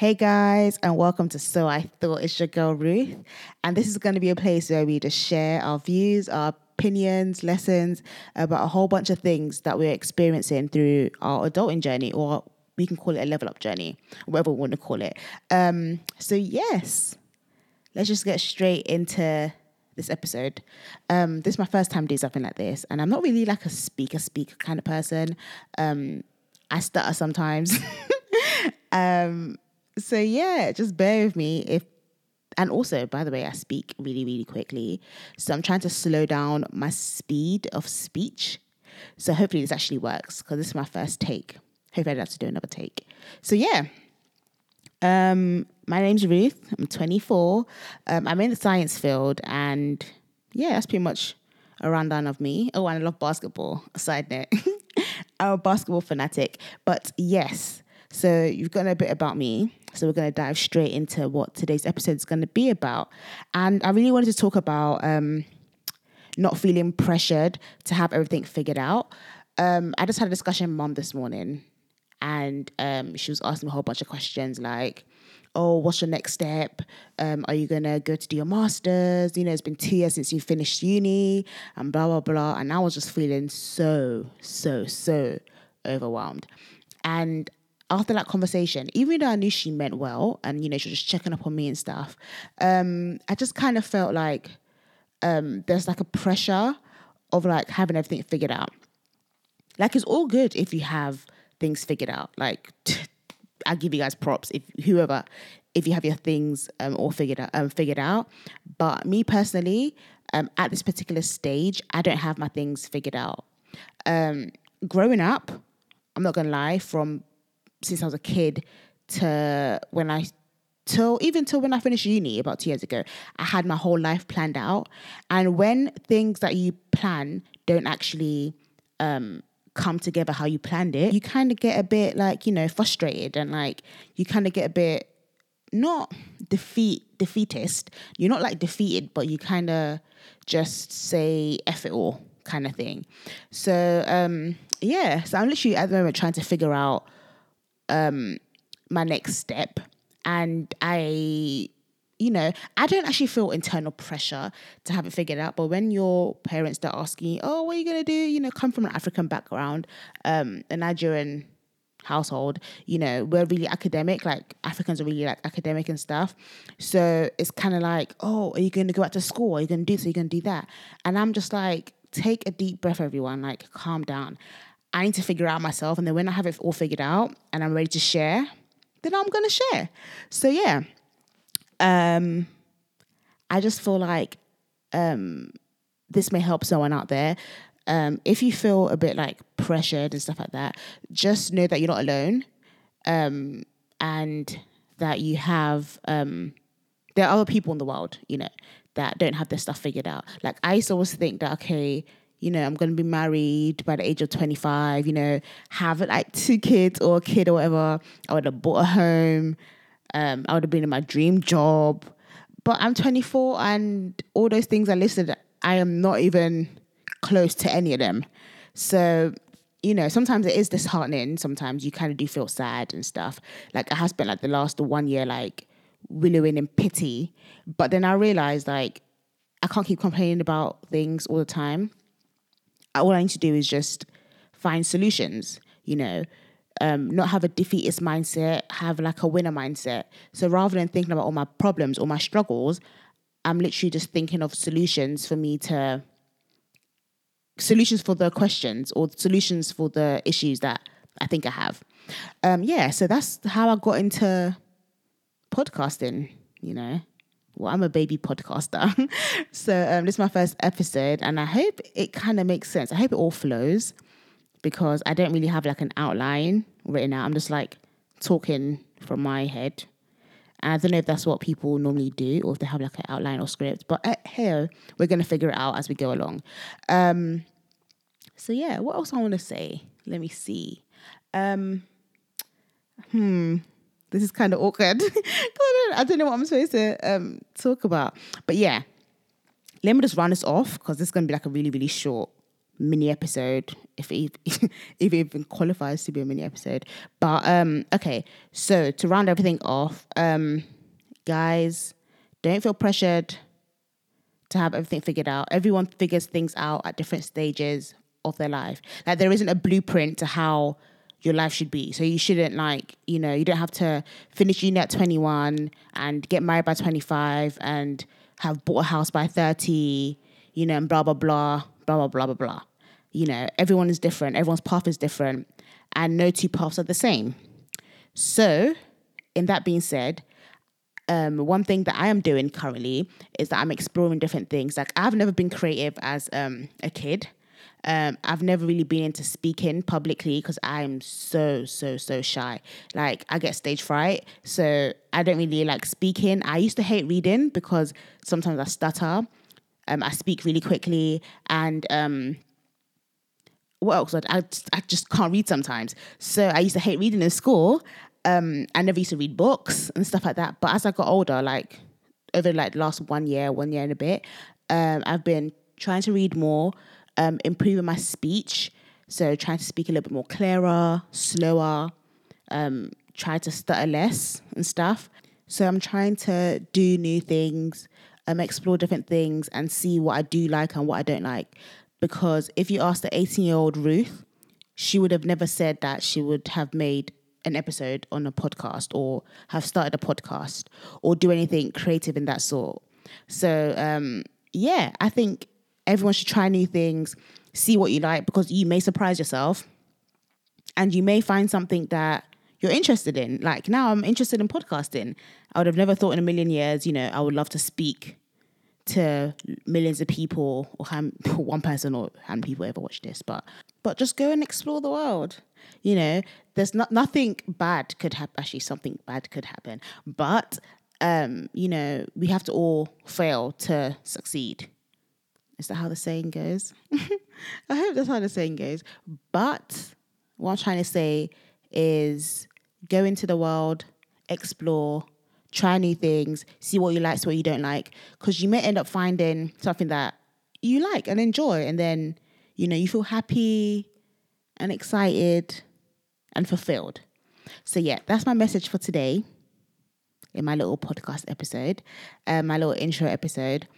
Hey guys, and welcome to So I Thought It's Your Girl Ruth. And this is going to be a place where we just share our views, our opinions, lessons about a whole bunch of things that we're experiencing through our adulting journey, or we can call it a level up journey, whatever we want to call it. Um, so, yes, let's just get straight into this episode. Um, this is my first time doing something like this, and I'm not really like a speaker, speaker kind of person. Um, I stutter sometimes. so yeah, just bear with me if and also by the way i speak really really quickly. So i'm trying to slow down my speed of speech. So hopefully this actually works because this is my first take. Hopefully i don't have to do another take. So yeah. Um my name's ruth. I'm 24 um, i'm in the science field and yeah that's pretty much a rundown of me. Oh and i love basketball. Side note i'm a basketball fanatic. But yes. So you've got a bit about me. So we're going to dive straight into what today's episode is going to be about. And I really wanted to talk about um, not feeling pressured to have everything figured out. Um, I just had a discussion with mom this morning, and um, she was asking me a whole bunch of questions like, "Oh, what's your next step? Um, are you gonna go to do your masters? You know, it's been two years since you finished uni, and blah blah blah." And I was just feeling so so so overwhelmed, and after that conversation, even though I knew she meant well and, you know, she was just checking up on me and stuff, um, I just kind of felt like um, there's like a pressure of like having everything figured out. Like it's all good if you have things figured out. Like I give you guys props if whoever if you have your things um, all figured out um, figured out. But me personally, um, at this particular stage, I don't have my things figured out. Um, growing up, I'm not gonna lie, from since I was a kid to when I till even till when I finished uni about two years ago, I had my whole life planned out. And when things that you plan don't actually um, come together how you planned it, you kind of get a bit like you know frustrated and like you kind of get a bit not defeat defeatist. You're not like defeated, but you kind of just say "f it all" kind of thing. So um, yeah, so I'm literally at the moment trying to figure out um, my next step. And I, you know, I don't actually feel internal pressure to have it figured out. But when your parents start asking, oh, what are you going to do? You know, come from an African background, um, a Nigerian household, you know, we're really academic, like Africans are really like academic and stuff. So it's kind of like, oh, are you going to go back to school? Are you going to do this? Are you going to do that? And I'm just like, take a deep breath, everyone, like calm down. I need to figure out myself. And then when I have it all figured out and I'm ready to share, then I'm going to share. So, yeah. Um, I just feel like um, this may help someone out there. Um, if you feel a bit like pressured and stuff like that, just know that you're not alone um, and that you have, um, there are other people in the world, you know, that don't have their stuff figured out. Like, I used to always think that, okay, you know, I'm going to be married by the age of 25, you know, have like two kids or a kid or whatever. I would have bought a home. Um, I would have been in my dream job. But I'm 24 and all those things I listed, I am not even close to any of them. So, you know, sometimes it is disheartening. Sometimes you kind of do feel sad and stuff. Like I have spent like the last one year like willowing in pity. But then I realized like I can't keep complaining about things all the time all I need to do is just find solutions, you know, um, not have a defeatist mindset, have like a winner mindset. So rather than thinking about all my problems or my struggles, I'm literally just thinking of solutions for me to solutions for the questions or solutions for the issues that I think I have. Um, yeah, so that's how I got into podcasting, you know well, I'm a baby podcaster. so um, this is my first episode, and I hope it kind of makes sense. I hope it all flows because I don't really have like an outline written out. I'm just like talking from my head. And I don't know if that's what people normally do or if they have like an outline or script. But uh, here, we're going to figure it out as we go along. Um, so, yeah, what else I want to say? Let me see. Um, hmm this is kind of awkward. I don't know what I'm supposed to um, talk about. But yeah, let me just run this off because this is going to be like a really, really short mini episode if it, if it even qualifies to be a mini episode. But um, okay, so to round everything off, um, guys, don't feel pressured to have everything figured out. Everyone figures things out at different stages of their life. Like there isn't a blueprint to how your life should be. So you shouldn't like, you know, you don't have to finish uni at 21 and get married by 25 and have bought a house by 30, you know, and blah, blah, blah, blah, blah, blah, blah, blah. You know, everyone is different. Everyone's path is different and no two paths are the same. So, in that being said, um, one thing that I am doing currently is that I'm exploring different things. Like I've never been creative as um, a kid. Um, I've never really been into speaking publicly because I'm so, so, so shy. Like, I get stage fright. So, I don't really like speaking. I used to hate reading because sometimes I stutter. Um, I speak really quickly. And um, what else? I, I, just, can't read sometimes. So, I used to hate reading in school. Um, I never used to read books and stuff like that. But as I got older, like over like the last one year, one year and a bit, um, I've been trying to read more um, improving my speech. So trying to speak a little bit more clearer, slower, um, try to stutter less and stuff. So I'm trying to do new things, um, explore different things, and see what I do like and what I don't like. Because if you ask the 18 year old Ruth, she would have never said that she would have made an episode on a podcast or have started a podcast or do anything creative in that sort. So um, yeah, I think everyone should try new things, see what you like, because you may surprise yourself and you may find something that you're interested in. Like now, I'm interested in podcasting. I would have never thought in a million years, you know, I would love to speak to millions of people or one person or how many people ever watch this, but but just go and explore the world. You know, there's not nothing bad could happen. Actually, something bad could happen, but um, you know, we have to all fail to succeed. Is that how the saying goes? I hope that's how the saying goes. But what I'm trying to say is go into the world, explore, try new things, see what you like, see what you don't like. Because you may end up finding something that you like and enjoy. And then, you know, you feel happy and excited and fulfilled. So, yeah, that's my message for today in my little podcast episode, uh, my little intro episode.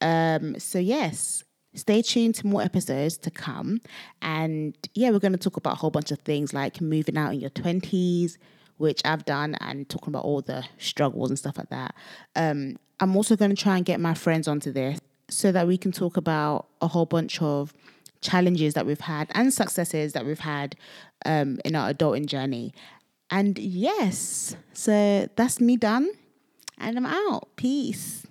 Um, so yes, stay tuned to more episodes to come. And yeah, we're going to talk about a whole bunch of things like moving out in your 20s, which I've done, and talking about all the struggles and stuff like that. Um, I'm also going to try and get my friends onto this so that we can talk about a whole bunch of challenges that we've had and successes that we've had um, in our adulting journey. And yes, so that's me done, and I'm out. Peace.